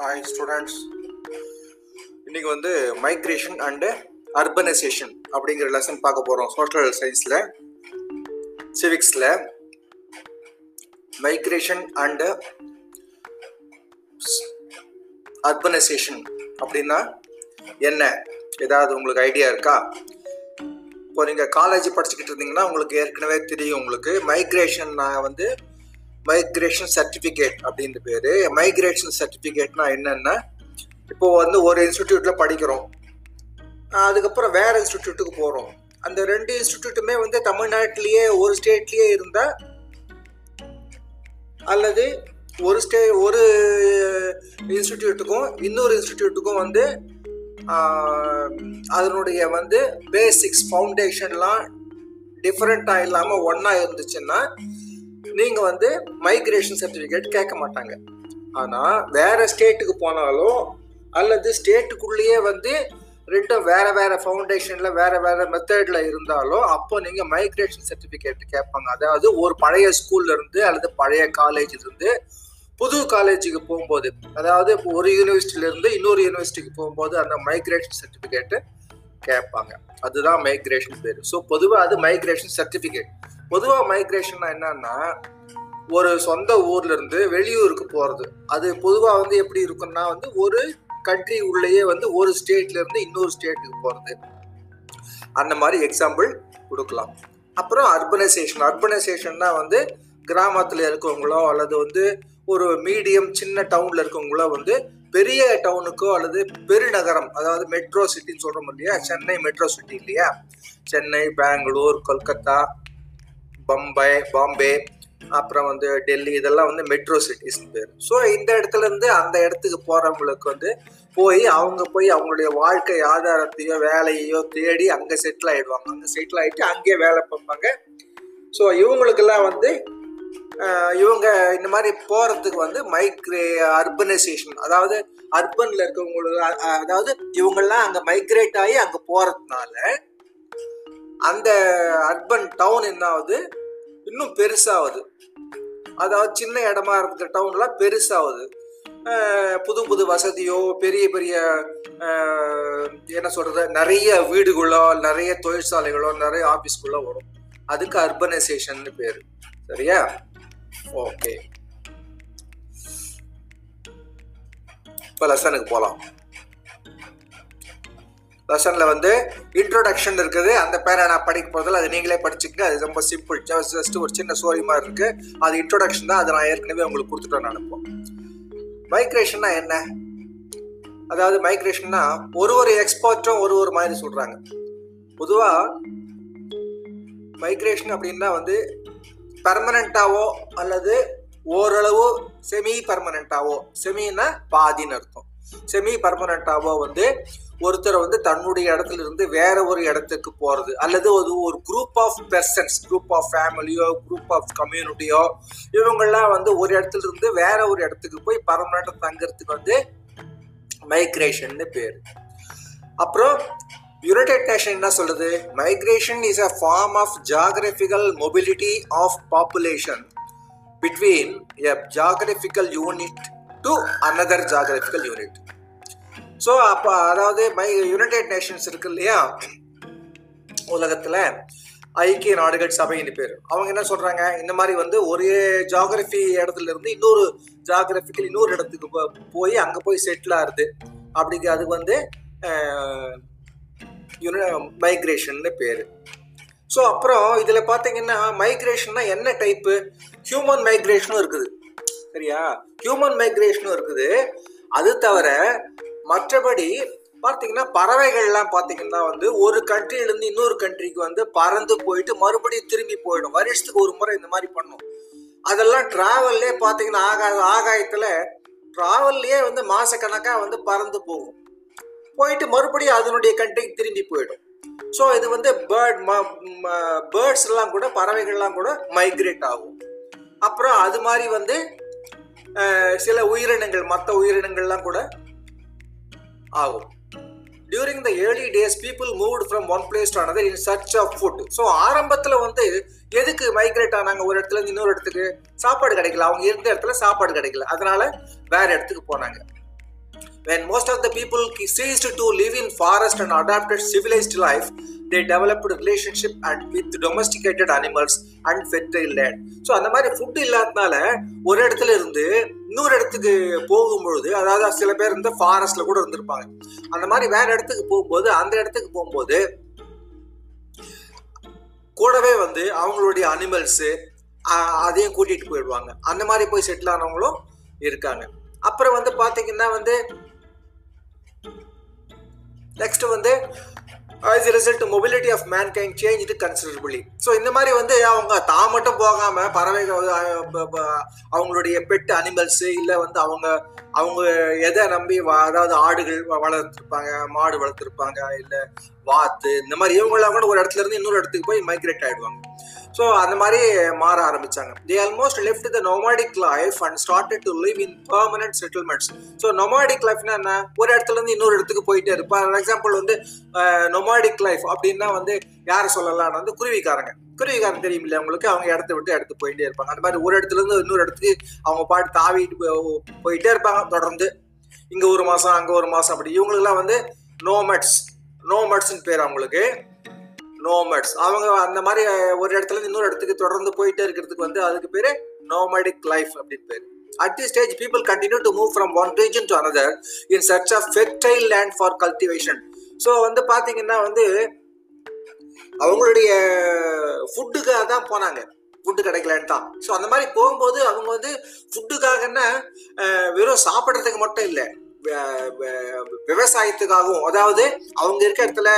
Hi students இன்னைக்கு வந்து migration and urbanisation அப்படிங்கிற லெசன் பார்க்க போகிறோம் சோஷியல் சயின்ஸில் சிவிக்ஸில் மைக்ரேஷன் அண்டு அர்பனைசேஷன் அப்படின்னா என்ன? ஏதாவது உங்களுக்கு ஐடியா இருக்கா? இப்போ நீங்கள் காலேஜ் படிச்சுக்கிட்டு இருந்தீங்கன்னா உங்களுக்கு ஏற்கனவே தெரியும் உங்களுக்கு. மைக்ரேஷன் நான் வந்து மைக்ரேஷன் சர்டிஃபிகேட் அப்படின்னு பேர். மைக்ரேஷன் சர்டிஃபிகேட்னா என்னென்னா இப்போ வந்து ஒரு இன்ஸ்டிடியூட்டில் படிக்கிறோம். அதுக்கப்புறம் வேற இன்ஸ்டிடியூட்டுக்கு போகிறோம் அந்த ரெண்டு இன்ஸ்டிடியூட்டுமே வந்து தமிழ்நாட்டிலேயே ஒரு ஸ்டேட்லேயே இருந்தால் அல்லது ஒரு ஸ்டே ஒரு இன்ஸ்டிடியூட்டுக்கும் இன்னொரு இன்ஸ்டிடியூட்டுக்கும் வந்து அதனுடைய வந்து பேசிக்ஸ் ஃபவுண்டேஷன்லாம் டிஃப்ரெண்ட்டாக இல்லாமல் ஒன்றா இருந்துச்சுன்னா நீங்கள் வந்து மைக்ரேஷன் சர்டிஃபிகேட் கேட்க மாட்டாங்க. ஆனால் வேற ஸ்டேட்டுக்கு போனாலும் அல்லது ஸ்டேட்டுக்குள்ளேயே வந்து ரெண்டும் வேற வேற ஃபவுண்டேஷனில் வேற வேற மெத்தடில் இருந்தாலும் அப்போ நீங்கள் மைக்ரேஷன் சர்டிஃபிகேட் கேட்பாங்க. அதாவது ஒரு பழைய ஸ்கூல்ல இருந்து அல்லது பழைய காலேஜ்ல இருந்து புது காலேஜுக்கு போகும்போது அதாவது ஒரு யூனிவர்சிட்டியில இருந்து இன்னொரு யூனிவர்சிட்டிக்கு போகும்போது அந்த மைக்ரேஷன் சர்டிஃபிகேட்டு கேட்பாங்க. அதுதான் மைக்ரேஷன் பேர். ஸோ பொதுவாக அது மைக்ரேஷன் சர்டிஃபிகேட் பொதுவாக மைக்ரேஷன்னா என்னன்னா ஒரு சொந்த ஊர்ல இருந்து வெளியூருக்கு போகிறது அது பொதுவாக வந்து எப்படி இருக்குன்னா வந்து ஒரு கண்ட்ரி உள்ளேயே வந்து ஒரு ஸ்டேட்ல இருந்து இன்னொரு ஸ்டேட்டுக்கு போகிறது அந்த மாதிரி எக்ஸாம்பிள் கொடுக்கலாம். அப்புறம் அர்பனைசேஷன் அர்பனைசேஷன்னா வந்து கிராமத்தில் இருக்கவங்களோ அல்லது வந்து ஒரு மீடியம் சின்ன டவுன்ல இருக்கவங்களோ வந்து பெரிய டவுனுக்கோ அல்லது பெருநகரம் அதாவது மெட்ரோ சிட்டின்னு சொல்றோம் இல்லையா? சென்னை மெட்ரோ சிட்டி இல்லையா? சென்னை பெங்களூர் கொல்கத்தா பம்பை பாம்பே அப்புறம் வந்து டெல்லி இதெல்லாம் வந்து மெட்ரோ சிட்டிஸ் பேர் ஸோ இந்த இடத்துல இருந்து அந்த இடத்துக்கு போறவங்களுக்கு வந்து போய் அவங்க போய் அவங்களுடைய வாழ்க்கை ஆதாரத்தையோ வேலையோ தேடி அங்கே செட்டில் ஆயிடுவாங்க. அங்கே செட்டில் ஆயிட்டு அங்கேயே வேலை பார்ப்பாங்க. ஸோ இவங்களுக்கெல்லாம் வந்து இவங்க இந்த மாதிரி போறதுக்கு வந்து மைக்ரே அர்பனைசேஷன் அதாவது அர்பன்ல இருக்கவங்களுக்கு அதாவது இவங்கெல்லாம் அங்கே மைக்ரேட் ஆகி அங்கே போறதுனால அந்த அர்பன் டவுன் என்ன ஆகுது? இன்னும் பெருசாகுது அதாவது சின்ன இடமா இருக்கிற டவுன்லாம் பெருசாகுது புது புது வசதியோ பெரிய பெரிய என்ன சொல்றது நிறைய வீடுகளோ நிறைய தொழிற்சாலைகளோ நிறைய ஆஃபீஸ்குள்ளோ வரும். அதுக்கு அர்பனைசேஷன் பேர். சரியா? ஓகே இப்போ லெசனுக்கு போகலாம் லெசன்ல வந்து இன்ட்ரோடக்ஷன் இருக்குது. அந்த பேரை நான் படிக்க போகிறதில்ல அது நீங்களே படிச்சுக்கங்க. அது ரொம்ப சிம்பிள் ஜஸ்ட் ஒரு சின்ன ஸ்டோரி மாதிரி இருக்குது அது இன்ட்ரோடக்ஷன் தான். அதை நான் ஏற்கனவே உங்களுக்கு நான் நினைப்போம். மைக்ரேஷன்னா என்ன? அதாவது மைக்ரேஷன்னா ஒரு ஒரு எக்ஸ்பர்ட்டும் ஒரு ஒரு மாதிரி சொல்கிறாங்க பொதுவாக மைக்ரேஷன் அப்படின்னா வந்து பர்மனண்டாவோ அல்லது ஓரளவு செமி பர்மனண்ட்டாவோ செமின்னா பாதின்னு அர்த்தம். செமி பர்மனண்ட்டாவோ வந்து ஒருத்தர் வந்து தன்னுடைய இடத்துல இருந்து வேற ஒரு இடத்துக்கு போறது அல்லது ஒரு ஒரு group of persons group of ஃபேமிலியோ group of கம்யூனிட்டியோ இவங்கெல்லாம் வந்து ஒரு இடத்துல இருந்து வேற ஒரு இடத்துக்கு போய் பர்மனண்டா தங்குறதுக்கு வந்து மைக்ரேஷன் பேர். அப்புறம் யுனைடெட் நேஷன் என்ன சொல்லுது? Migration is a form of geographical mobility of population between a geographical unit to another geographical unit so அப்போ அதாவது மை யுனைடெட் நேஷன்ஸ் இருக்கு இல்லையா? உலகத்தில் ஐக்கிய நாடுகள் சபைன்னு பேர். அவங்க என்ன சொல்றாங்க? இந்த மாதிரி வந்து ஒரே ஜாகிரபி இடத்துல இருந்து இன்னொரு ஜாகிரபிக்கல் இன்னொரு இடத்துக்கு போ- போய் அங்கே போய் செட்டில் ஆகுது. அப்படிங்க அது வந்து மைக்ரேஷன்னு பேர். ஸோ அப்புறம் இதில் பார்த்தீங்கன்னா மைக்ரேஷன்னா என்ன டைப்பு ஹியூமன் மைக்ரேஷனும் இருக்குது. சரியா? ஹியூமன் மைக்ரேஷனும் இருக்குது. அது தவிர மற்றபடி பார்த்தீங்கன்னா பறவைகள்லாம் பார்த்தீங்கன்னா வந்து ஒரு கண்ட்ரியிலேருந்து இன்னொரு கண்ட்ரிக்கு வந்து பறந்து போயிட்டு மறுபடியும் திரும்பி போயிடும். வருஷத்துக்கு ஒரு முறை இந்த மாதிரி பண்ணும். அதெல்லாம் டிராவல்லே பார்த்தீங்கன்னா ஆகா ஆகாயத்தில் டிராவல்லையே வந்து மாசக்கணக்காக வந்து பறந்து போகும். போயிட்டு மறுபடியும் அதனுடைய கண்ட்ரிக்கு திரும்பி போயிடும். ஸோ இது வந்து பேர்ட் பேர்ட்ஸ் எல்லாம் கூட பறவைகள்லாம் கூட மைக்ரேட் ஆகும். அப்புறம் அது மாதிரி வந்து சில உயிரினங்கள் மற்ற உயிரினங்கள்லாம் கூட ஆகும். During the early days people moved from one place to another in search of food so ஆரம்பத்தில் வந்து எதுக்கு மைக்ரேட் ஆனாங்க? ஒரு இடத்துல இருந்து இன்னொரு இடத்துக்கு சாப்பாடு கிடைக்கல. அவங்க இருந்த இடத்துல சாப்பாடு கிடைக்கல. அதனால வேற இடத்துக்கு போனாங்க. When most of the people ceased to live in forest and adopted civilized life they developed relationship and with domesticated animals and fertile land. So அந்த மாதிரி ஃபுட் இல்லாதனால ஒரு இடத்துல இருந்து இன்னொரு இடத்துக்கு போகும்பொழுது அதாவது சில பேர் இந்த ஃபாரஸ்ட்ல கூட இருந்திருப்பாங்க. அந்த மாதிரி வேற இடத்துக்கு போகும்போது அந்த இடத்துக்கு போகும்போது கூடவே வந்து அவங்களுடைய அனிமல்ஸு அதையும் கூட்டிட்டு போயிடுவாங்க. அந்த மாதிரி போய் செட்டில் ஆனவங்களும் இருக்காங்க. அப்புறம் வந்து பார்த்தீங்கன்னா வந்து நெக்ஸ்ட் வந்து as mobility of mankind change changed considerably so இந்த மாதிரி வந்து அவங்க தான் மட்டும் போகாம பறவைகள் அவங்களுடைய பெட் அனிமல்ஸ் இல்லை வந்து அவங்க அவங்க எதை நம்பி வ- அதாவது ஆடுகள் வ- மாடு வளர்த்துருப்பாங்க இல்லை வாத்து இந்த மாதிரி இவங்களாம் கூட ஒரு இடத்துல இருந்து இன்னொரு இடத்துக்கு போய் மைக்ரேட் ஆயிடுவாங்க. ஸோ அந்த மாதிரி மாற ஆரம்பிச்சாங்க. They almost left the nomadic life and started to live in permanent settlements so nomadic லைஃப்னா என்ன? ஒரு இடத்துல இருந்து இன்னொரு இடத்துக்கு போயிட்டே இருப்பார் ஃபார் எக்ஸாம்பிள் வந்து நொமாடிக் லைஃப் அப்படின்னா வந்து யாரை சொல்லலாம் வந்து குருவிக்காரங்க. குருவிக்காரன் தெரியும் இல்லையா அவங்களுக்கு அவங்க இடத்த விட்டு இடத்துக்கு போயிட்டே இருப்பாங்க. அந்த மாதிரி ஒரு இடத்துல இருந்து இன்னொரு இடத்துக்கு அவங்க பாட்டு தாவிட்டு போயிட்டே இருப்பாங்க. தொடர்ந்து இங்க ஒரு மாசம் அங்க ஒரு மாசம் அப்படி. இவங்களுக்குலாம் வந்து நோமட்ஸ் நோமட்ஸ்ன்னு பேர் அவங்களுக்கு. நோமட்ஸ் அவங்க அந்த மாதிரி ஒரு இடத்துல இன்னொரு இடத்துக்கு தொடர்ந்து போயிட்டே இருக்கிறதுக்கு வந்து அதுக்கு பேரு நோமடிக் லைஃப் அப்படின்னு பேர். At the stage people continue to move from one region to another in search of fertile land for cultivation so வந்து பார்த்தீங்கன்னா வந்து அவங்களுடைய ஃபுட்டுக்காக தான் போனாங்க. ஃபுட்டு கிடைக்கலன்னு தான் ஸோ அந்த மாதிரி போகும்போது அவங்க வந்து ஃபுட்டுக்காகன்னா வெறும் சாப்பிட்றதுக்கு மட்டும் இல்லை. விவசாயத்துக்காகவும் அதாவது அவங்க இருக்க இடத்துல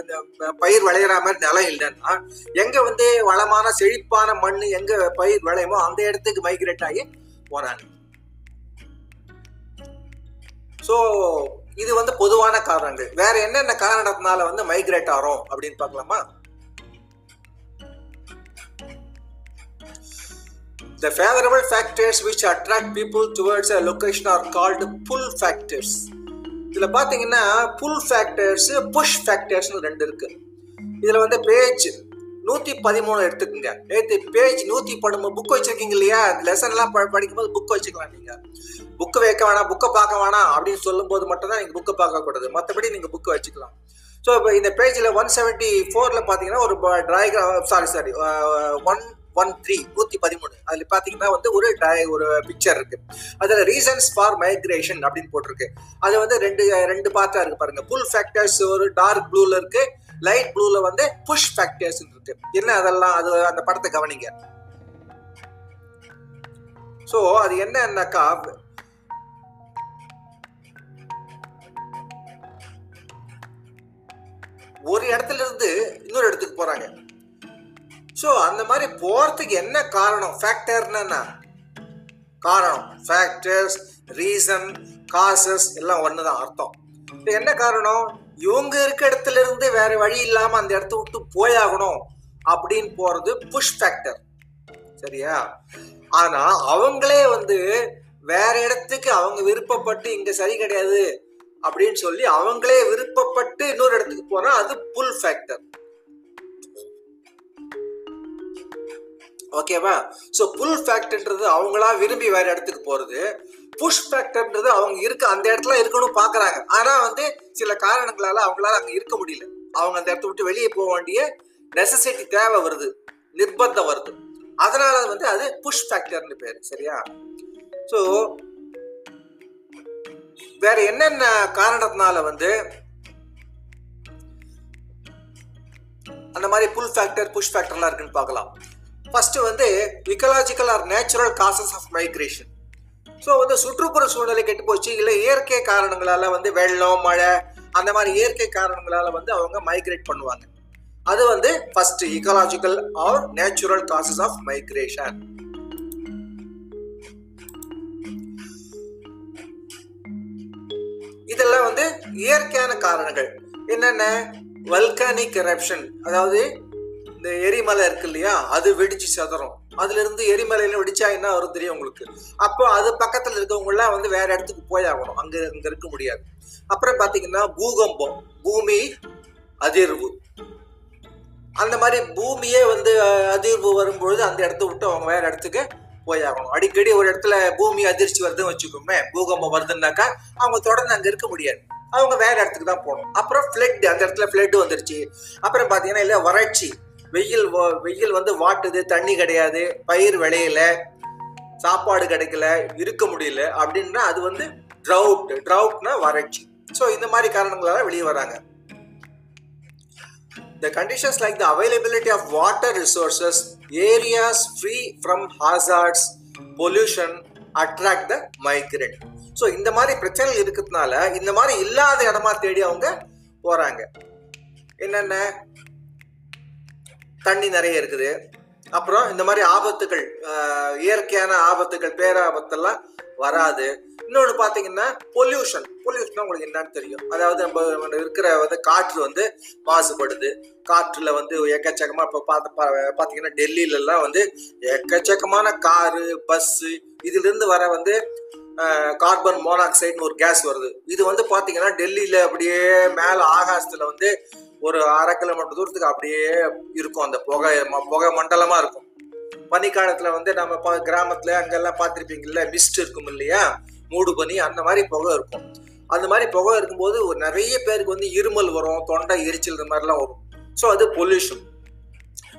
இந்த பயிர் விளையிற மாதிரி நிலம் இல்லைன்னா எங்க வந்து வளமான செழிப்பான மண் எங்க பயிர் விளையுமோ அந்த இடத்துக்கு மைக்ரேட் ஆகி போனாங்க ஸோ இது வந்து பொதுவான காரணங்கள். வேற என்னென்ன காரணத்தினால வந்து மைக்ரேட் ஆகிறோம் அப்படின்னு பார்க்கலாமா? The favorable factors which attract people towards a location are called pull factors. இதில் பார்த்தீங்கன்னா புல் ஃபேக்டர்ஸ் புஷ் ஃபேக்டர்ஸ்னு ரெண்டு இருக்கு. இதில் வந்து பேஜ் நூற்றி பதிமூணு எடுத்துக்கோங்க. எடுத்து பேஜ் நூற்றி பதிமூணு புக் வச்சிருக்கீங்க இல்லையா? லெசன்லாம் ப- படிக்கும்போது புக் வச்சுக்கலாம் நீங்கள் புக்கு வைக்க வேணாம் புக்கை பார்க்க வேணாம் அப்படின்னு சொல்லும்போது மட்டும்தான் நீங்கள் புக்கை பார்க்கக்கூடாது மற்றபடி நீங்கள் புக்கு வச்சுக்கலாம். ஸோ இப்போ இந்த பேஜில் ஒன் செவன்ட்டி ஃபோரில் பார்த்தீங்கன்னா ஒரு டிராயிகிராம் sorry sorry one one three நூற்றி பதிமூணு. அதில் பார்த்தீங்கன்னா வந்து ஒரு ஒரு பிக்சர் இருக்கு. அதில் ரீசன்ஸ் ஃபார் மைக்ரேஷன் அப்படின்னு போட்டிருக்கு. அது வந்து ரெண்டு ரெண்டு பார்ட்டா இருக்கு பாருங்க. புல் ஃபேக்டர்ஸ் ஒரு டார்க் ப்ளூல இருக்கு. லைட் ப்ளூல வந்து புஷ் ஃபேக்டர்ஸ் இருக்கு. என்ன அதெல்லாம் அது அந்த படத்தை கவனிங்க. ஸோ அது என்னன்னாக்கா ஒரு இடத்துல இருந்து இன்னொரு இடத்துக்கு போறாங்க. ஸோ அந்த மாதிரி போகிறதுக்கு என்ன காரணம்? ஃபேக்டர்னா என்ன காரணம். ஃபேக்டர்ஸ் ரீசன் காசஸ் எல்லாம் ஒன்று தான் அர்த்தம். இப்போ என்ன காரணம்? இவங்க இருக்க இடத்துல இருந்து வேற வழி இல்லாமல் அந்த இடத்த விட்டு போயாகணும் அப்படின்னு போறது புஷ் ஃபேக்டர் சரியா? ஆனா அவங்களே வந்து வேற இடத்துக்கு அவங்க விருப்பப்பட்டு இங்க சரி கிடையாது அப்படின்னு சொல்லி அவங்களே விருப்பப்பட்டு இன்னொரு இடத்துக்கு போனா அது புல் ஃபேக்டர் ஓகேவா ஸோ புல் ஃபேக்டர்ன்றது அவங்களா விரும்பி வேற இடத்துக்கு போறது. புஷ் ஃபேக்டர்ன்றது அவங்க இருக்க அந்த இடத்துல இருக்கணும் பாக்குறாங்க. ஆனா வந்து சில காரணங்களால அவங்களால அங்க இருக்க முடியல. அவங்க அந்த இடத்த விட்டு வெளியே போக வேண்டிய நெசசிட்டி தேவை வருது. நிர்பந்தம் வருது. அதனால வந்து அது புஷ் ஃபேக்டர்னு பேர். சரியா? ஸோ வேற என்னென்ன காரணத்தினால வந்து அந்த மாதிரி புல் ஃபேக்டர் புஷ் ஃபேக்டர்லாம் இருக்குன்னு பார்க்கலாம் ஃபஸ்ட்டு வந்து ecological or natural causes of migration so வந்து சுற்றுப்புற சூழ்நிலை கெட்டு போச்சு இல்லை இயற்கை காரணங்களால் வந்து வெள்ளம் மழை அந்த மாதிரி இயற்கை காரணங்களால் வந்து அவங்க மைக்ரேட் பண்ணுவாங்க. அது வந்து first ecological or natural causes of migration இதெல்லாம் வந்து இயற்கையான காரணங்கள். என்னென்ன? வல்கானிக் எரப்ஷன் அதாவது இந்த எரிமலை இருக்கு இல்லையா? அது வெடிச்சு சதறும். அதுல இருந்து எரிமலையில வெடிச்சா என்ன வரும் தெரியும் உங்களுக்கு? அப்போ அது பக்கத்துல இருக்கவங்க எல்லாம் வந்து வேற இடத்துக்கு போயாகணும். அங்க அங்க இருக்க முடியாது. அப்புறம் பாத்தீங்கன்னா பூகம்பம் பூமி அதிர்வு. அந்த மாதிரி பூமியே வந்து அதிர்வு வரும்பொழுது அந்த இடத்த விட்டு அவங்க வேற இடத்துக்கு போய் ஆகணும் அடிக்கடி ஒரு இடத்துல பூமி அதிர்ச்சி வருதுன்னு வச்சுக்கோமே பூகம்பம் வருதுன்னாக்கா அவங்க தொடர்ந்து அங்க இருக்க முடியாது. அவங்க வேற இடத்துக்கு தான் போகணும். அப்புறம் ஃப்ளட் அந்த இடத்துல ஃப்ளட் வந்துருச்சு. அப்புறம் பாத்தீங்கன்னா இல்ல வறட்சி. வெயில் வெயில் வந்து வாட்டுது தண்ணி கிடையாது பயிர் விளையல சாப்பாடு கிடைக்கல இருக்க முடியல அப்படின்னா அது வந்து ட்ரவுட் ட்ரவுட்னா வறட்சி. ஸோ இந்த மாதிரி காரணங்களால வெளியே வராங்க. The conditions like the availability of water resources, areas free from hazards, pollution attract the migrant. So இந்த மாதிரி பிரச்சனைகள் இருக்கிறதுனால இந்த மாதிரி இல்லாத இடமா தேடி அவங்க போறாங்க. என்னென்ன? தண்ணி நிறைய இருக்குது. அப்புறம் இந்த மாதிரி ஆபத்துகள் இயற்கையான ஆபத்துகள் பேராபத்தெல்லாம் வராது. இன்னொன்று பார்த்தீங்கன்னா பொல்யூஷன் பொல்யூஷன் உங்களுக்கு என்னன்னு தெரியும். அதாவது நம்ம இருக்கிற வந்து காற்று வந்து மாசுபடுது. காற்றுல வந்து எக்கச்சக்கமா இப்போ பார்த்து பார்த்தீங்கன்னா டெல்லியில எல்லாம் வந்து எக்கச்சக்கமான காரு பஸ்ஸு இதுல இருந்து வர வந்து கார்பன் மோனாக்சைடுன்னு ஒரு கேஸ் வருது. இது வந்து பார்த்தீங்கன்னா டெல்லியில அப்படியே மேலே ஆகாசத்துல வந்து ஒரு அரை கிலோமீட்டர் தூரத்துக்கு அப்படியே இருக்கும் அந்த புகை ம- புகை மண்டலமா இருக்கும். பனிக்காலத்துல வந்து நம்ம ப- கிராமத்துல அங்கெல்லாம் பார்த்துருப்பீங்கல்ல மிஸ்ட் இருக்கும் இல்லையா? மூடு பனி அந்த மாதிரி புகை இருக்கும். அந்த மாதிரி புகை இருக்கும்போது ஒரு நிறைய பேருக்கு வந்து இருமல் வரும் தொண்டை எரிச்சல் இந்த மாதிரிலாம் வரும். ஸோ அது பொல்யூஷன்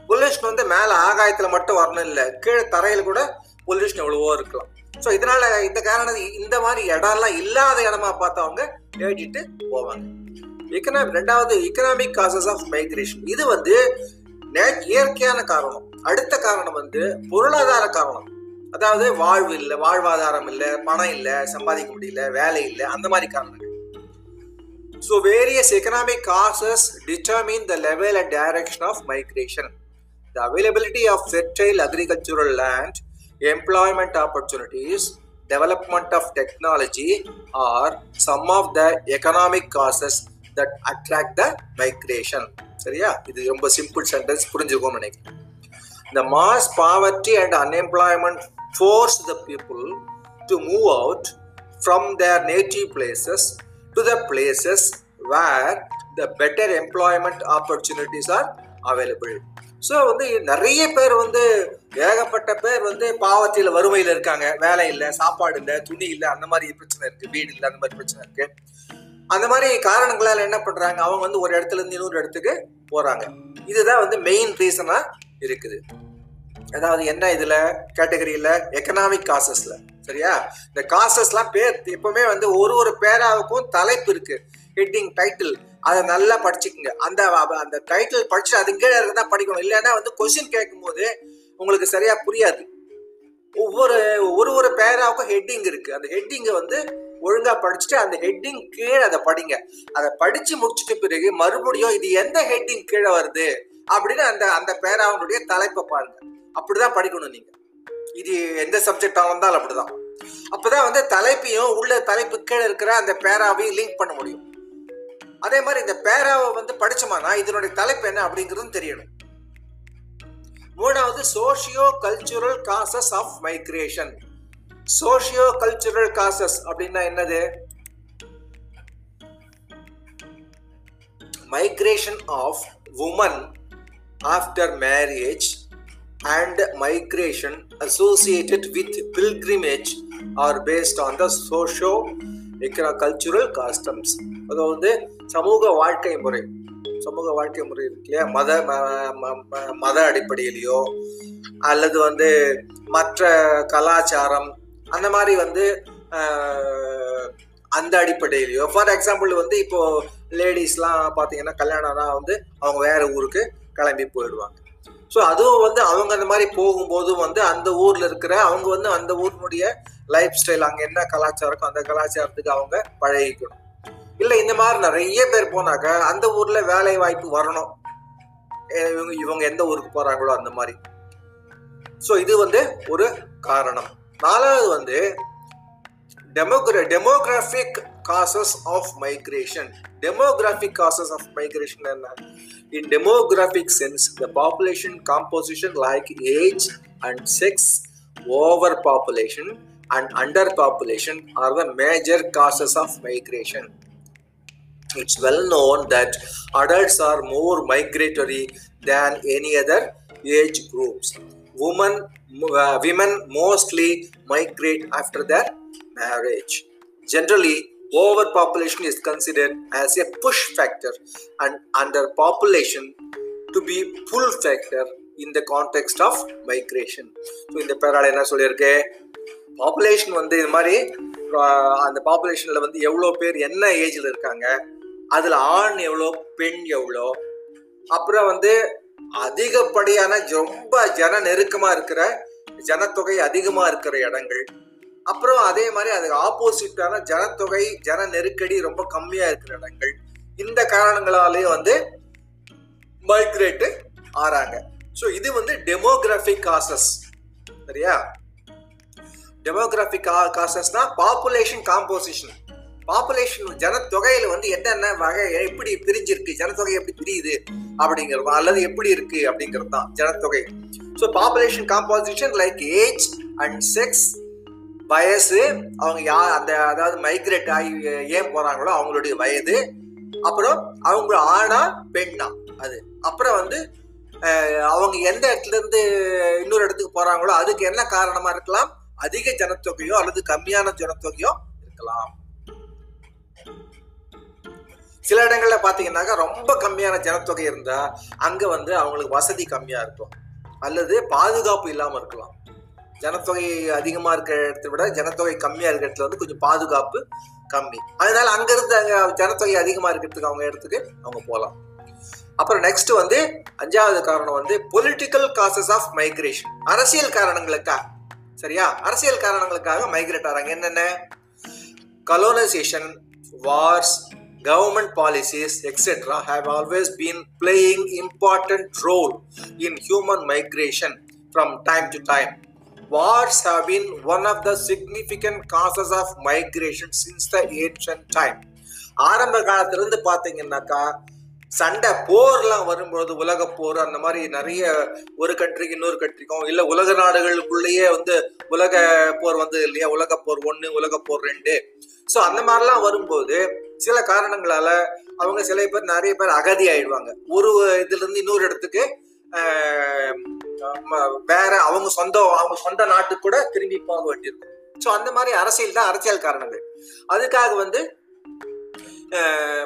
பொல்யூஷன் வந்து மேலே ஆகாயத்தில் மட்டும் வரணும் இல்லை கீழே தரையில் கூட பொல்யூஷன் எவ்வளவோ இருக்கலாம். ஸோ இதனால இந்த காரணம் இந்த மாதிரி இடம்லாம் இல்லாத இடமா பார்த்தவங்க தேடிட்டு போவாங்க. எக்கனாமி ரெண்டாவது எக்கனாமிக் காசஸ் ஆஃப் மைக்ரேஷன் இது வந்து இயற்கையான காரணம். அடுத்த காரணம் வந்து பொருளாதார காரணம். அதாவது வாழ்வு இல்லை வாழ்வாதாரம் இல்லை பணம் இல்லை சம்பாதிக்க முடியல வேலை இல்லை அந்த மாதிரி காரணங்கள். So various economic causes determine the level and direction of migration the availability of fertile agricultural land employment opportunities development of technology are some of the economic causes that attract the migration சரியா இது ரொம்ப simple sentence புரிஞ்சுக்கோன்னு நினைக்கிறேன் இந்த mass poverty and unemployment force the people to move out from their native places to the places where the better employment opportunities are available so வந்து நிறைய பேர் வந்து ஏகப்பட்ட பேர் வந்து பாவத்தில் வறுமையில் இருக்காங்க வேலை இல்லை சாப்பாடு இல்லை துணி இல்லை அந்த மாதிரி பிரச்சனை இருக்குது வீடு இல்லை அந்த மாதிரி பிரச்சனை இருக்குது அந்த மாதிரி காரணங்களால என்ன பண்றாங்க? அவங்க வந்து ஒரு இடத்துல இருந்து இன்னொரு இடத்துக்கு போறாங்க. இதுதான் வந்து மெயின் ரீசனா இருக்குது. அதாவது என்ன இதுல? கேட்டகரியில எக்கனாமிக் காசஸ்ல சரியா? இந்த காசஸ்லாம் பேர் எப்பவுமே வந்து ஒரு ஒரு பேராவுக்கும் தலைப்பு இருக்கு. ஹெட்டிங் டைட்டில் அதை நல்லா படிச்சுக்கோங்க. அந்த அந்த டைட்டில் படிச்சு அது கீழே இருந்தா படிக்கணும். இல்லைன்னா வந்து கொஸ்டின் கேட்கும்போது உங்களுக்கு சரியா புரியாது. ஒவ்வொரு ஒரு ஒரு பேராவுக்கும் ஹெட்டிங் இருக்கு. அந்த ஹெட்டிங்கை வந்து ஒழுங்கா படிச்சுட்டு அந்த ஹெட்டிங் கீழே அதை படிங்க. அதை படிச்சு முடிச்சிட்ட பிறகு மறுபடியும் இது எந்த ஹெட்டிங் கீழே வருது அப்படின்னு அந்த அந்த பேராவனுடைய தலைப்பை பாருங்க. அப்படிதான் படிக்கணும் நீங்க. இது எந்த சப்ஜெக்டா வந்தாலும் அப்படிதான். அப்பதான் வந்து தலைப்பையும் உள்ள தலைப்பு கீழே இருக்கிற அந்த பேராவையும் லிங்க் பண்ண முடியும். அதே மாதிரி இந்த பேராவை வந்து படிச்சோமானா இதனுடைய தலைப்பு என்ன அப்படிங்கிறதும் தெரியணும். மூணாவது socio cultural causes of migration socio cultural causes அப்படின்னா என்னது? Migration of women after marriage and migration associated with pilgrimage or based on the socio cultural customs அதாவது சமூக வாழ்க்கை முறை. சமூக வாழ்க்கை முறை இருக்கு இல்லையா? மத ம- ம- ம- மத அடிப்படையிலையோ அல்லது வந்து மற்ற கலாச்சாரம் அந்த மாதிரி வந்து அந்த அடிப்படையிலையோ. ஃபார் எக்ஸாம்பிள் வந்து இப்போ லேடிஸ்லாம் பார்த்தீங்கன்னா கல்யாணம்னா வந்து அவங்க வேற ஊருக்கு கிளம்பி போயிடுவாங்க. ஸோ அதுவும் வந்து அவங்க அந்த மாதிரி போகும்போதும் வந்து அந்த ஊர்ல இருக்கிற அவங்க வந்து அந்த ஊரினுடைய லைஃப் ஸ்டைல் அங்கே என்ன கலாச்சாரம் அந்த கலாச்சாரத்துக்கு அவங்க பழகிக்கணும். இல்லை இந்த மாதிரி நிறைய பேர் போனாக்க அந்த ஊர்ல வேலை வாய்ப்பு வரணும் இவங்க இவங்க எந்த ஊருக்கு போறாங்களோ அந்த மாதிரி. ஸோ இது வந்து ஒரு காரணம். நாலாவது வந்து டெமோக்ர demographic causes of migration demographic causes of migration என்ன in demographic sense the population composition like age and sex overpopulation and underpopulation are the major causes of migration it's well known that adults are more migratory than any other age groups women uh, women mostly migrate after their marriage generally overpopulation is considered as a push factor and underpopulation to be pull factor in the context of migration so இந்த பேரால் என்ன சொல்லியிருக்கு population வந்து இது மாதிரி அந்த பாப்புலேஷனில் வந்து எவ்வளோ பேர் என்ன ஏஜில் இருக்காங்க அதில் ஆண் எவ்வளோ பெண் எவ்வளோ அப்புறம் வந்து அதிகப்படியான ரொம்ப ஜன நெருக்கமாக இருக்கிற ஜனத்தொகை அதிகமாக இருக்கிற இடங்கள். அப்புறம் அதே மாதிரி அதுக்கு ஆப்போசிட்டான ஜனத்தொகை ஜன நெருக்கடி ரொம்ப கம்மியா இருக்கிற இடங்கள். இந்த காரணங்களாலே வந்து மைக்ரேட்டு ஆறாங்க. ஸோ இது வந்து டெமோகிராஃபிக் காசஸ் சரியா? டெமோகிராஃபிக் காசஸ்னா பாப்புலேஷன் காம்போசிஷன் பாப்புலேஷன் ஜனத்தொகையில வந்து என்னென்ன வகை எப்படி பிரிஞ்சிருக்கு ஜனத்தொகை எப்படி பிரியுது அப்படிங்கிறது அல்லது எப்படி இருக்கு அப்படிங்கிறது தான் ஜனத்தொகை. So population composition like age and sex வயசு அவங்க யா அந்த அதாவது மைக்ரேட் ஆகி ஏன் போறாங்களோ அவங்களுடைய வயது அப்புறம் அவங்க ஆணா பெண்ணா அது. அப்புறம் வந்து அவங்க எந்த இடத்துல இருந்து இன்னொரு இடத்துக்கு போறாங்களோ அதுக்கு என்ன காரணமா இருக்கலாம்? அதிக ஜனத்தொகையோ அல்லது கம்மியான ஜனத்தொகையோ இருக்கலாம். சில இடங்களில் பார்த்தீங்கன்னாக்கா ரொம்ப கம்மியான ஜனத்தொகை இருந்தால் அங்கே வந்து அவங்களுக்கு வசதி கம்மியாக இருக்கும். அல்லது பாதுகாப்பு இல்லாமல் இருக்கலாம். ஜனத்தொகை அதிகமாக இருக்கிற இடத்த விட ஜனத்தொகை கம்மியாக இருக்கிற இடத்துல வந்து கொஞ்சம் பாதுகாப்பு கம்மி. அதனால அங்கேருந்து அங்கே ஜனத்தொகை அதிகமாக இருக்கிறதுக்கு அவங்க இடத்துக்கு அவங்க போகலாம் அப்புறம் நெக்ஸ்ட் வந்து அஞ்சாவது காரணம் வந்து பொலிட்டிக்கல் காசஸ் ஆஃப் மைக்ரேஷன் அரசியல் காரணங்களுக்காக சரியா? அரசியல் காரணங்களுக்காக மைக்ரேட் ஆகிறாங்க என்னென்ன? Colonisation wars government policies, etc., have always been playing important role in human migration from time to time. Wars have been one of the significant causes of migration since the ancient time. ஆரம்ப காலத்திலிருந்து பார்த்தீங்கன்னாக்கா சண்டை போர்லாம் வரும்போது உலக போர் அந்த மாதிரி நிறைய ஒரு கண்ட்ரிக்கு இன்னொரு கண்ட்ரிக்கும் இல்ல உலக நாடுகளுக்குள்ளேயே வந்து உலக போர் வந்து இல்லையா உலக போர் ஒன்று உலக போர் ரெண்டு ஸோ அந்த மாதிரிலாம் வரும்போது சில காரணங்களால அவங்க சில பேர் நிறைய பேர் அகதி ஆயிடுவாங்க. ஒரு இதுல இருந்து இன்னொரு இடத்துக்கு வேற அவங்க சொந்த அவங்க சொந்த நாட்டுக்கு கூட திரும்பி போக வேண்டியிருக்கும். ஸோ அந்த மாதிரி அரசியல் தான் அரசியல் காரணங்கள். அதுக்காக வந்து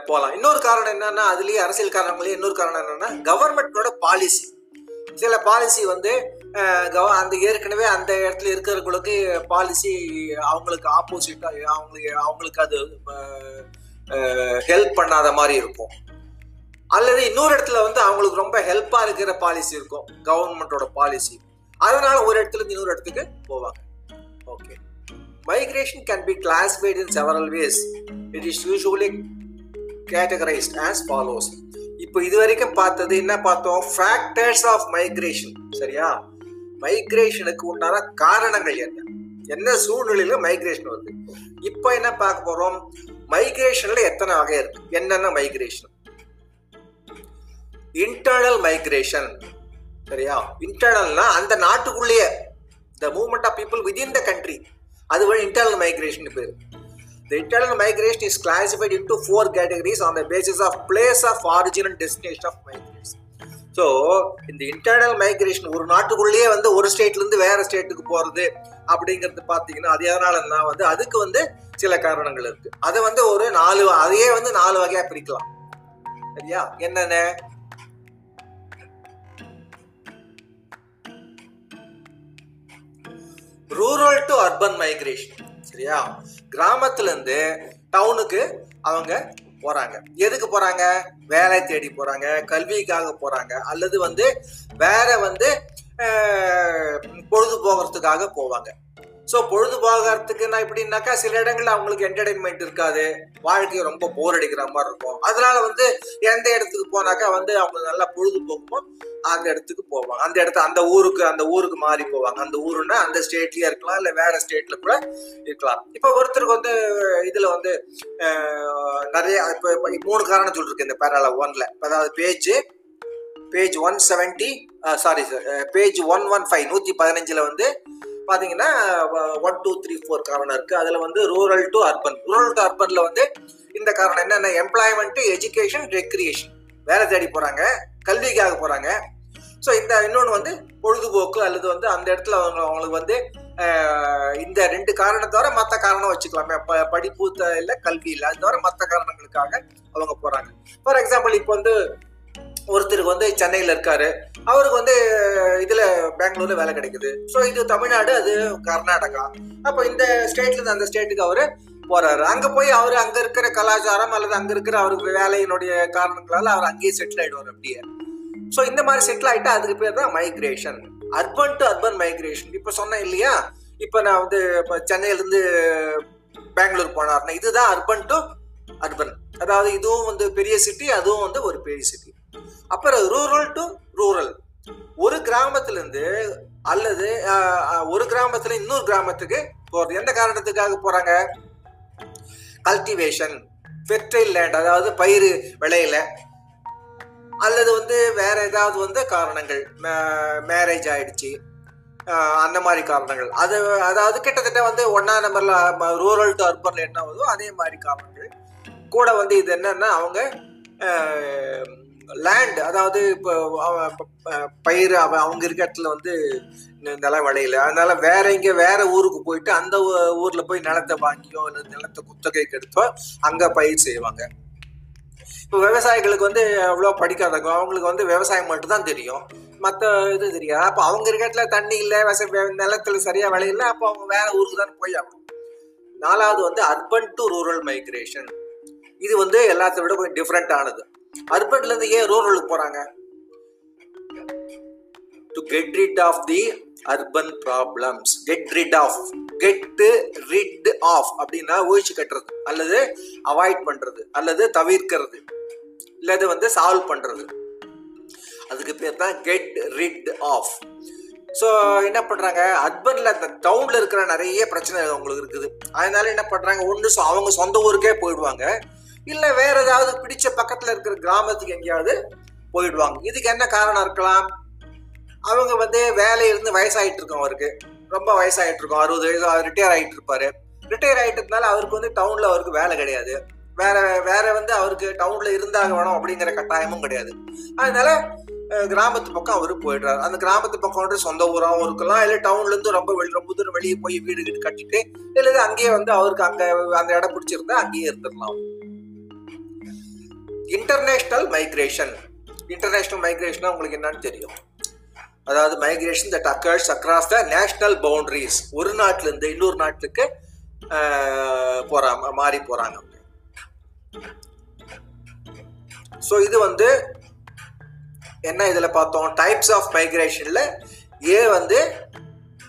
போகலாம் இன்னொரு காரணம் என்னன்னா அதுலேயே அரசியல் காரணங்களே இன்னொரு காரணம் என்னன்னா கவர்மெண்டோட பாலிசி சில பாலிசி வந்து கவ- அந்த ஏற்கனவே அந்த இடத்துல இருக்கிறவங்களுக்கு பாலிசி அவங்களுக்கு ஆப்போசிட்டாக அவங்களுக்கு அவங்களுக்கு அது ஹெல்ப் பண்ணாத மாதிரி இருக்கும். அல்லது இன்னொரு இடத்துல வந்து அவங்களுக்கு ரொம்ப ஹெல்ப்பாக இருக்கிற பாலிசி இருக்கும். கவர்மெண்டோட பாலிசி அதனால ஒரு இடத்துல இன்னொரு இடத்துக்கு போவாங்க. Okay migration can be classified in several ways it is usually categorised as follows இப்போ இது வரைக்கும் பார்த்தது என்ன பார்த்தோம்? ஃபேக்டர்ஸ் ஆஃப் மைக்ரேஷன் சரியா? மைக்ரேஷனுக்கு உண்டான காரணங்கள் என்ன? என்ன சூழ்நிலையில மைக்ரேஷன் வருது? இப்போ என்ன பார்க்க போறோம்? மைக்ரேஷன்ல எத்தனை வகை இருக்கு? என்னென்ன மைக்ரேஷன் இன்டர்னல் மைக்ரேஷன் சரியா? இன்டர்னல்னா அந்த நாட்டுக்குள்ளேயே. The movement of people within the country அது வழி இன்டர்னல் மைக்ரேஷன் பேர். The internal migration is classified in four four on on the basis of of of original destination of migration so இந்த internal migration ஒரு நாட்டுக்குள்ளேயே வந்து ஒரு ஸ்டேட்லேருந்து வேற ஸ்டேட்டுக்கு போகிறது அப்படிங்கிறது பார்த்தீங்கன்னா அது எதனாலன்னா வந்து அதுக்கு வந்து சில காரணங்கள் இருக்கு. அதை வந்து ஒரு நாலு அதையே வந்து நாலு வகையாக பிரிக்கலாம். சரியா? என்னென்ன? ரூரல் டு அர்பன் மைக்ரேஷன் சரியா? கிராமத்துல இருந்து டவுனுக்கு அவங்க போறாங்க. எதுக்கு போறாங்க? வேலை தேடி போறாங்க கல்விக்காக போறாங்க அல்லது வந்து வேற வந்து பொழுது போகிறதுக்காக போவாங்க. ஸோ பொழுது போகிறதுக்குன்னா எப்படின்னாக்கா சில இடங்கள்ல அவங்களுக்கு என்டர்டைன்மெண்ட் இருக்காது. வாழ்க்கை ரொம்ப போர் அடிக்கிற மாதிரி இருக்கும். அதனால வந்து எந்த இடத்துக்கு போனாக்கா வந்து அவங்க நல்லா பொழுதுபோக்குமோ அந்த இடத்துக்கு போவாங்க. அந்த இடத்த அந்த ஊருக்கு அந்த ஊருக்கு மாறி போவாங்க. அந்த ஊருன்னா அந்த ஸ்டேட்லயே இருக்கலாம் இல்லை வேற ஸ்டேட்ல கூட இருக்கலாம். இப்போ ஒருத்தருக்கு வந்து இதுல வந்து நிறைய இப்போ மூணு காரணம் சொல்லிருக்கு இந்த பேரால ஒன்ல. அதாவது page page one seventy sorry sir page one one five நூத்தி பதினஞ்சுல வந்து பார்த்தீங்கன்னா ஒன் டூ த்ரீ ஃபோர் காரணம் இருக்குது அதில் வந்து rural to urban rural to அர்பனில் வந்து இந்த காரணம் என்னென்ன எம்ப்ளாய்மெண்ட்டு எஜுகேஷன் ரெக்ரியேஷன் வேலை தேடி போகிறாங்க கல்விக்காக போகிறாங்க ஸோ இந்த இன்னொன்று வந்து பொழுதுபோக்கு அல்லது வந்து அந்த இடத்துல அவங்க அவங்களுக்கு வந்து இந்த ரெண்டு காரணம் தவிர மற்ற காரணம் வச்சுக்கலாமே. ப- படிப்பு இல்லை கல்வி இல்லை. அது தவிர மற்ற காரணங்களுக்காக அவங்க போகிறாங்க ஃபார் எக்ஸாம்பிள் இப்போ வந்து ஒருத்தருக்கு வந்து சென்னையில் இருக்காரு. அவருக்கு வந்து இதுல பெங்களூர்ல வேலை கிடைக்குது. ஸோ இது தமிழ்நாடு அது கர்நாடகா. அப்போ இந்த ஸ்டேட்ல இருந்து அந்த ஸ்டேட்டுக்கு அவரு போறாரு. அங்க போய் அவர் அங்க இருக்கிற கலாச்சாரம் அல்லது அங்க இருக்கிற அவருக்கு வேலையினுடைய காரணங்களால அவர் அங்கேயே செட்டில் ஆயிடுவார் அப்படியே. ஸோ இந்த மாதிரி செட்டில் ஆயிட்டா அதுக்கு பேர் தான் migration urban to urban migration இப்போ சொன்னேன் இல்லையா? இப்போ நான் வந்து இப்போ சென்னையிலேருந்து பெங்களூர் போனார்னா இதுதான் அர்பன் டு அர்பன் அதாவது இதுவும் வந்து பெரிய சிட்டி அதுவும் வந்து ஒரு பெரிய சிட்டி அப்புறம் ரூரல் டு ரூரல் ஒரு கிராமத்திலிருந்து அல்லது ஒரு கிராமத்துல இன்னொரு கிராமத்துக்கு போறது. எந்த காரணத்துக்காக போறாங்க? கல்டிவேஷன் ஃபெர்டைல் லேண்ட் அதாவது பயிர் விளையில. அல்லது வந்து வேற ஏதாவது வந்து காரணங்கள் மேரேஜ் ஆயிடுச்சு. அந்த மாதிரி காரணங்கள். அது அதாவது கிட்டத்தட்ட வந்து ஒன்னா நம்பர்ல ரூரல் டு அர்பன்ல என்ன ஆகுதோ அதே மாதிரி காரணங்கள். கூட வந்து இது என்னன்னா அவங்க லேண்ட் அதாவது இப்போ பயிர் அவ- அவங்க இருக்க இடத்துல வந்து நிலம் விளையல. அதனால வேற இங்க வேற ஊருக்கு போயிட்டு அந்த ஊர்ல போய் நிலத்தை வாங்கியோ இல்லை நிலத்தை குத்தகைக்கு எடுத்தோ அங்க பயிர் செய்வாங்க. இப்போ விவசாயிகளுக்கு வந்து அவ்வளோ படிக்காதவங்க அவங்களுக்கு வந்து விவசாயம் மட்டும்தான் தெரியும். மற்ற இது தெரியாது. அப்போ அவங்க இருக்க இடத்துல தண்ணி இல்லை விவசாய நிலத்துல சரியா விளையல அப்போ அவங்க வேற ஊருக்கு தான் போய் ஆகணும். நாலாவது வந்து அர்பன் டு ரூரல் மைக்ரேஷன் இது வந்து எல்லாத்த விட கொஞ்சம் டிஃப்ரெண்ட் ஆனது. அர்பன்ல இருந்து ஏன் ரூரலுக்கு போறாங்க? To get rid of the urban problems get rid of get rid of அப்படின்னா ஒழிச்சு கட்டுறது அல்லது அவாய்ட் பண்றது அல்லது தவிர்க்கிறது இல்லது வந்து சால்வ் பண்றது. அதுக்கு பேர் தான் கெட் ரிட் ஆஃப் ஸோ என்ன பண்ணுறாங்க அர்பனில் அந்த டவுனில் இருக்கிற நிறைய பிரச்சனை அவங்களுக்கு இருக்குது. அதனால என்ன பண்ணுறாங்க ஒன்று அவங்க சொந்த ஊருக்கே போயிடுவாங்க. இல்லை வேற ஏதாவது பிடிச்ச பக்கத்தில் இருக்கிற கிராமத்துக்கு எங்கேயாவது போயிடுவாங்க. இதுக்கு என்ன காரணம் இருக்கலாம்? அவங்க வந்து வேலையில இருந்து வயசாயிட்டு இருக்கும் அவருக்கு. ரொம்ப வயசாகிட்டு இருக்கும். அறுபது வயசு ரிட்டையர் ஆகிட்டு இருப்பாரு. ரிட்டையர் ஆகிட்டதுனால அவருக்கு வந்து டவுனில் அவருக்கு வேலை கிடையாது. வேற வேற வந்து அவருக்கு டவுன்ல இருந்தாக வேணும் அப்படிங்கிற கட்டாயமும் கிடையாது. அதனால கிராமத்து பக்கம் அவரு போயிடுறாரு. அந்த கிராமத்து பக்கம் வந்து சொந்த ஊராகவும் இருக்கலாம். இல்லை டவுன்ல இருந்து ரொம்ப வெளி ரொம்ப தூரம் வெளியே போய் வீடு வீடு கட்டிட்டு இல்லை அங்கேயே வந்து அவருக்கு அங்க அந்த இடம் பிடிச்சிருந்தா அங்கேயே இருந்துடலாம். இன்டர்நேஷ்னல் மைக்ரேஷன் இன்டர்நேஷ்னல் மைக்ரேஷனாக உங்களுக்கு என்னன்னு தெரியும். அதாவது migration that occurs across the national boundaries ஒரு நாட்டிலேருந்து இன்னொரு நாட்டுக்கு போகிறாங்க மாறி போகிறாங்க ஸோ இது வந்து என்ன இதில் பார்த்தோம்? டைப்ஸ் ஆஃப் மைக்ரேஷனில் ஏ வந்து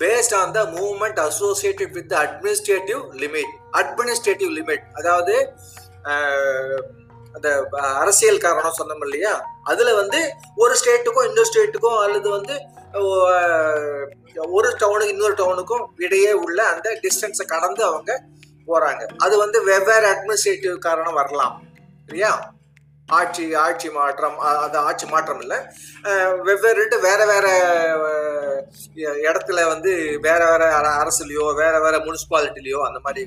based on the movement associated with administrative limit administrative limit அதாவது அந்த அரசியல் காரணம் சொன்னோம் இல்லையா? அதுல வந்து ஒரு ஸ்டேட்டுக்கும் இன்னொரு ஸ்டேட்டுக்கும் அல்லது வந்து ஒரு டவுனுக்கு இன்னொரு டவுனுக்கும் இடையே உள்ள அந்த டிஸ்டன்ஸை கடந்து அவங்க போறாங்க. அது வந்து வெவ்வேறு அட்மினிஸ்ட்ரேட்டிவ் காரணம் வரலாம். சரியா ஆட்சி ஆட்சி மாற்றம் அது ஆட்சி மாற்றம் இல்லை. வெவ்வேறு வேற வேற இடத்துல வந்து வேற வேற அரசுலையோ வேற வேற முனிசிபாலிட்டிலையோ அந்த மாதிரி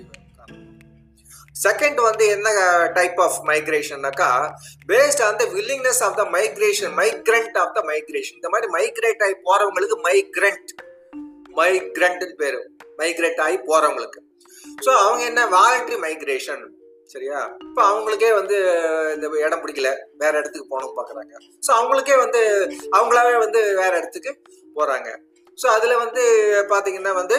செகண்ட் வந்து என்ன type of மைக்ரேஷன்னாக்கா based on the willingness of the migration migrant of the migration இந்த மாதிரி மைக்ரேட் ஆகி போறவங்களுக்கு மைக்ரண்ட் மைக்ரண்ட்னு பேரு. மைக்ரேட் ஆகி போறவங்களுக்கு. ஸோ அவங்க என்ன வாலண்டரி மைக்ரேஷன் சரியா? இப்போ அவங்களுக்கே வந்து இந்த இடம் பிடிக்கல. வேற இடத்துக்கு போகணும் பார்க்குறாங்க ஸோ அவங்களுக்கே வந்து அவங்களாவே வந்து வேற இடத்துக்கு போறாங்க. ஸோ அதில் வந்து பார்த்தீங்கன்னா வந்து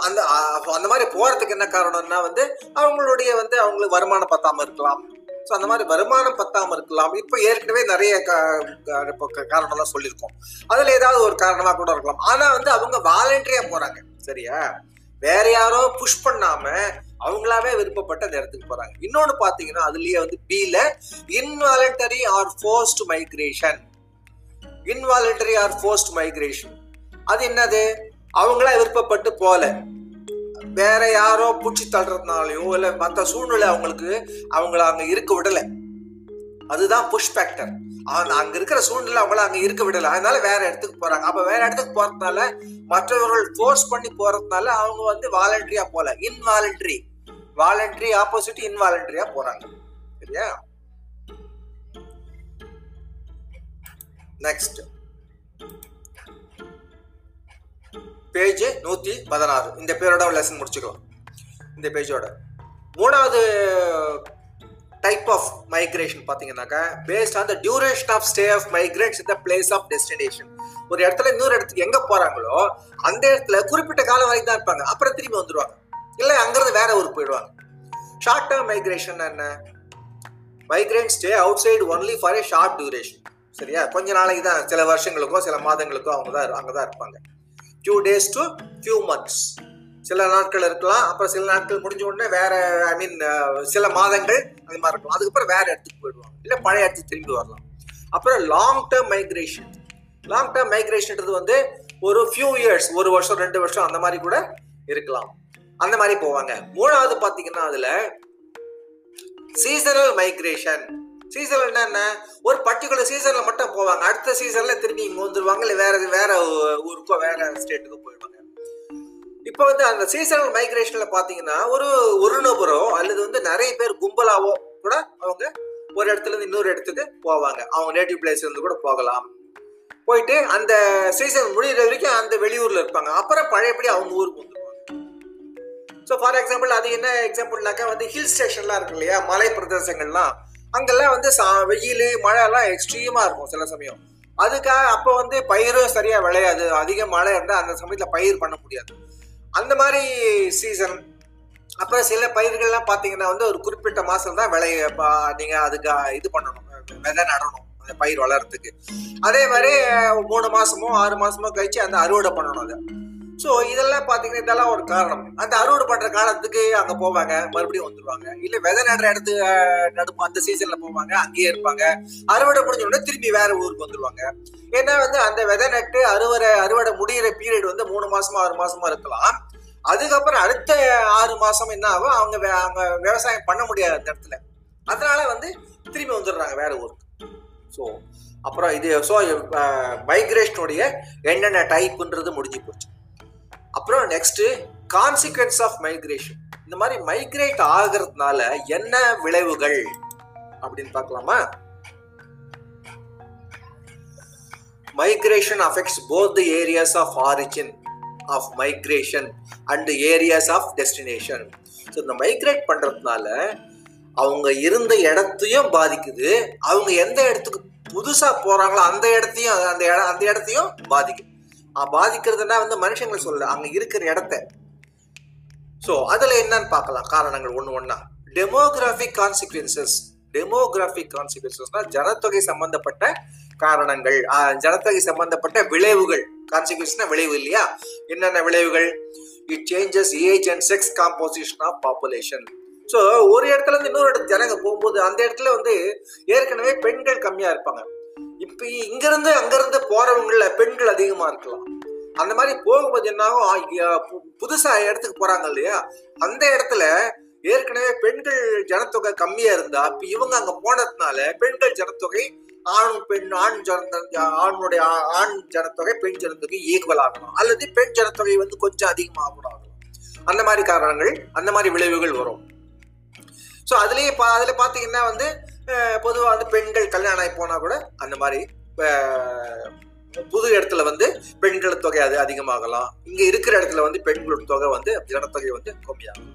அந்த அந்த மாதிரி போகிறதுக்கு என்ன காரணம்னா வந்து அவங்களுடைய வந்து அவங்களுக்கு வருமானம் பத்தாமல் இருக்கலாம். ஸோ அந்த மாதிரி வருமானம் பத்தாமல் இருக்கலாம். இப்போ ஏற்கனவே நிறைய க- காரணம்லாம் சொல்லியிருக்கோம். அதில் ஏதாவது ஒரு காரணமாக கூட இருக்கலாம். ஆனால் வந்து அவங்க வாலண்டரியாக போகிறாங்க சரியா? வேற யாரோ புஷ் பண்ணாம அவங்களாவே விருப்பப்பட்ட நேரத்துக்கு போறாங்க. இன்னொன்று பார்த்தீங்கன்னா அதுலயே வந்து பில involuntary or forced migration involuntary or forced migration அது என்னது? அவங்களா விருப்பப்பட்டு போல வேற யாரோ பூச்சி தள்ளுறதுனாலையும் இல்ல மற்ற சூழ்நிலை அவங்களுக்கு அவங்கள அங்க இருக்க விடல. அதுதான் புஷ் ஃபேக்டர் அங்க இருக்கிற சூழ்நிலை அவங்கள அங்க இருக்க விடல. அதனால வேற இடத்துக்கு போறாங்க. அப்ப வேற இடத்துக்கு போறதுனால மற்றவர்கள் ஃபோர்ஸ் பண்ணி போறதுனால அவங்க வந்து வாலண்டரியா போல இன்வாலண்டரி வாலண்டரி ஆப்போசிட் இன்வாலண்டரியா போறாங்க. சரியா? நெக்ஸ்ட் பேஜ் நூற்றி பதினாறு. இந்த பேரோட லெசன் முடிச்சுக்கலாம். இந்த பேஜோட. மூணாவது டைப் ஆஃப் மைக்ரேஷன் பார்த்தீங்கன்னாக்கா based on the duration of stay of migrates the place of destination ஒரு இடத்துல இன்னொரு இடத்துக்கு எங்கே போகிறாங்களோ அந்த இடத்துல குறிப்பிட்ட காலம் வரைக்கும் தான் இருப்பாங்க. அப்புறம் திரும்பி வந்துடுவாங்க இல்லை அங்கேருந்து வேற ஊருக்கு போயிடுவாங்க. ஷார்ட் டேர்ம் மைக்ரேஷன் என்ன? Migrate stay outside only for a short duration சரியா? கொஞ்ச நாளைக்கு தான் சில வருஷங்களுக்கோ சில மாதங்களுக்கோ அவங்க தான் அங்கே தான் இருப்பாங்க. Few days to few months சில நாட்கள் இருக்கலாம் அப்புறம் சில நாட்கள் முடிஞ்ச உடனே வேற ஐ மீன் சில மாதங்கள் அது மாதிரி இருக்கலாம். அதுக்கப்புறம் வேற இடத்துக்கு போயிடுவாங்க. இல்லை பழைய இடத்துக்கு திரும்பி வரலாம். அப்புறம் long term migration long term மைக்ரேஷன்ன்றது வந்து ஒரு ஃபியூ இயர்ஸ் ஒரு வருஷம் ரெண்டு வருஷம் அந்த மாதிரி கூட இருக்கலாம். அந்த மாதிரி போவாங்க. மூணாவது பார்த்தீங்கன்னா அதில் சீசனல் மைக்ரேஷன் சீசன் என்ன ஒரு பர்டிகுலர் சீசன்ல மட்டும் போவாங்க. அடுத்த சீசன்ல திரும்பி இங்க வந்துருவாங்க. இல்ல வேற வேற ஊருக்கோ வேற ஸ்டேட்டுக்கோ போயிடுவாங்க. இப்போ வந்து அந்த சீசனல் மைக்ரேஷன்ல பாத்தீங்கன்னா ஒரு ஒரு நபரோ அல்லது வந்து நிறைய பேர் கும்பலாவோ கூட அவங்க ஒரு இடத்துல இருந்து இன்னொரு இடத்துக்கு போவாங்க. அவங்க நேட்டிவ் பிளேஸ் இருந்து கூட போகலாம். போயிட்டு அந்த சீசன் முடிகிற வரைக்கும் அந்த வெளியூர்ல இருப்பாங்க. அப்புறம் பழையபடி அவங்க ஊருக்கு வந்துருவாங்க. ஸோ ஃபார் எக்ஸாம்பிள் அது என்ன எக்ஸாம்பிள்னாக்கா வந்து ஹில் ஸ்டேஷன்லாம் இருக்கு இல்லையா? மலை பிரதேசங்கள்லாம் அங்கெல்லாம் வந்து சா வெயில் மழைலாம் எக்ஸ்ட்ரீமாக இருக்கும் சில சமயம். அதுக்காக அப்போ வந்து பயிரும் சரியாக விளையாது. அதிக மழை இருந்தால் அந்த சமயத்தில் பயிர் பண்ண முடியாது. அந்த மாதிரி சீசன் அப்புறம் சில பயிர்கள்லாம் பார்த்தீங்கன்னா வந்து ஒரு குறிப்பிட்ட மாதம் தான் விளைய நீங்கள் அதுக்கு இது பண்ணணும். விதை நடணும். அந்த பயிர் வளர்றதுக்கு. அதே மாதிரி மூணு மாதமோ ஆறு மாதமோ கழிச்சு அந்த அறுவடை பண்ணணும் அதை. ஸோ இதெல்லாம் பார்த்தீங்கன்னா இதெல்லாம் ஒரு காரணம். அந்த அறுவடை பண்ணுற காலத்துக்கு அங்கே போவாங்க. மறுபடியும் வந்துடுவாங்க இல்லை விதை நடுற இடத்து நடுப்பு அந்த சீசனில் போவாங்க. அங்கேயே இருப்பாங்க. அறுவடை முடிஞ்ச உடனே திரும்பி வேற ஊருக்கு வந்துடுவாங்க ஏன்னா வந்து அந்த விதை நட்டு அறுவடை அறுவடை முடிகிற பீரியட் வந்து மூணு மாசமா ஆறு மாசமா இருக்கலாம். அதுக்கப்புறம் அடுத்த ஆறு மாசம் என்ன ஆகும்? அவங்க அவங்க விவசாயம் பண்ண முடியாது அந்த இடத்துல. அதனால வந்து திரும்பி வந்துடுறாங்க வேற ஊருக்கு. ஸோ அப்புறம் இது ஸோ மைக்ரேஷனுடைய என்னென்ன டைப்புன்றது முடிஞ்சு போச்சு. அப்புறம் நெக்ஸ்ட் கான்சிக்வன்ஸ் ஆஃப் மைக்ரேஷன் இந்த மாதிரி மைக்ரேட் ஆகிறதுனால என்ன விளைவுகள் அப்படின்னு பார்க்கலாமா? Migration affects both the areas of origin of migration and areas of destination so இந்த மைக்ரேட் பண்ணுறதுனால அவங்க இருந்த இடத்தையும் பாதிக்குது. அவங்க எந்த இடத்துக்கு புதுசாக போகிறாங்களோ அந்த இடத்தையும் அந்த இடம் அந்த இடத்தையும் பாதிக்குது. பாதிக்கிறதுனா வந்து மனுஷங்களை சொல்ல அங்கே இருக்கிற இடத்த. ஸோ அதில் என்னன்னு பார்க்கலாம். காரணங்கள் ஒன்று ஒன்றா டெமோகிராஃபிக் கான்சிக்வன்சஸ் டெமோகிராஃபிக் கான்சிக்வன்சஸ்னா ஜனத்தொகை சம்பந்தப்பட்ட காரணங்கள். ஜனத்தொகை சம்பந்தப்பட்ட விளைவுகள். கான்சிக்வன்ஸ்னா விளைவு இல்லையா? என்னென்ன விளைவுகள்? It changes age and sex composition of population so ஒரு இடத்துல இருந்து இன்னொரு இடத்துக்கு ஜனங்க போகும்போது அந்த இடத்துல வந்து ஏற்கனவே பெண்கள் கம்மியாக இருப்பாங்க. இப்போ இங்கிருந்து அங்கிருந்து போறவங்கள பெண்கள் அதிகமா இருக்கலாம். அந்த மாதிரி போகும்போது என்னாகும்? புதுசாக புதுசா இடத்துக்கு போறாங்க இல்லையா? அந்த இடத்துல ஏற்கனவே பெண்கள் ஜனத்தொகை கம்மியா இருந்தா இப்ப இவங்க அங்க போனதுனால பெண்கள் ஜனத்தொகை ஆண் பெண் ஆண் ஜன ஆணுடைய ஆண் ஜனத்தொகை பெண் ஜனத்தொகை ஈக்குவல் ஆகணும். அல்லது பெண் ஜனத்தொகை வந்து கொஞ்சம் அதிகமாக கூட அந்த மாதிரி காரணங்கள் அந்த மாதிரி விளைவுகள் வரும். ஸோ அதுலேயே பா அதில் பார்த்தீங்கன்னா வந்து பொதுவாக வந்து பெண்கள் கல்யாணம் ஆகி போனால் கூட அந்த மாதிரி புது இடத்துல வந்து பெண்கள் தொகை அது அதிகமாகலாம் இங்கே இருக்கிற இடத்துல வந்து பெண்களோட தொகை வந்து ஜனத்தொகை வந்து கம்மியாகும்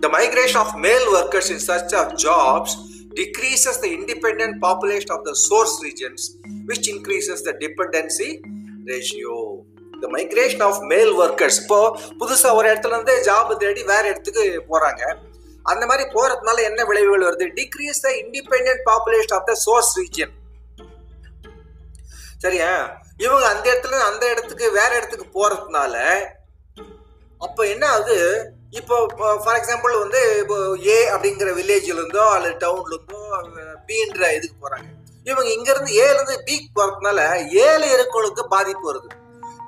the migration of male workers in search of jobs decreases the independent population of the source regions, which increases the dependency ratio the migration of male workers இப்போ புதுசாக ஒரு இடத்துல இருந்து ஜாப் தேடி வேற இடத்துக்கு போகிறாங்க அந்த மாதிரி போறதுனால என்ன விளைவுகள் வருது? Decrease the independent population of the source region சரியா? இவங்க அந்த இடத்துல அந்த இடத்துக்கு வேற இடத்துக்கு போறதுனால அப்போ என்ன ஆகுது? இப்போ ஃபார் எக்ஸாம்பிள் வந்து இப்போ ஏ அப்படிங்கிற வில்லேஜ்ல இருந்தோ அல்லது டவுன்ல இருந்தோ பின்ற இதுக்கு போறாங்க. இவங்க இங்க இருந்து ஏல இருந்து பிக்கு போறதுனால ஏல இருக்கவங்களுக்கு பாதிப்பு வருது.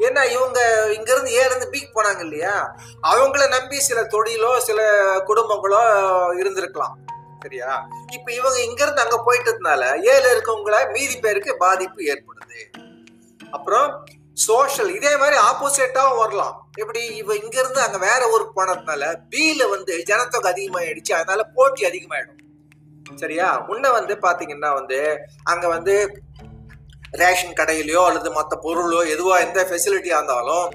ஏன்னா இவங்க இங்கிருந்து ஏலேருந்து பீக் போனாங்க இல்லையா? அவங்கள நம்பி சில தொழிலோ சில குடும்பங்களோ இருந்திருக்கலாம். சரியா? இப்ப இவங்க இங்கிருந்து அங்க போயிட்டதுனால ஏல இருக்கவங்கள மீதி பேருக்கு பாதிப்பு ஏற்படுது. அப்புறம் சோஷியல் இதே மாதிரி ஆப்போசிட்டாவும் வரலாம். எப்படி? இவ இங்க இருந்து அங்க வேற ஊருக்கு போனதுனால பில வந்து ஜனத்தொகை அதிகமாயிடுச்சு. அதனால போட்டி அதிகமாயிடும். சரியா? உன்ன வந்து பாத்தீங்கன்னா வந்து அங்க வந்து ரேஷன் கடையிலையோ அல்லது மற்ற பொருளோ எதுவாக எந்த ஃபெசிலிட்டியாக இருந்தாலும்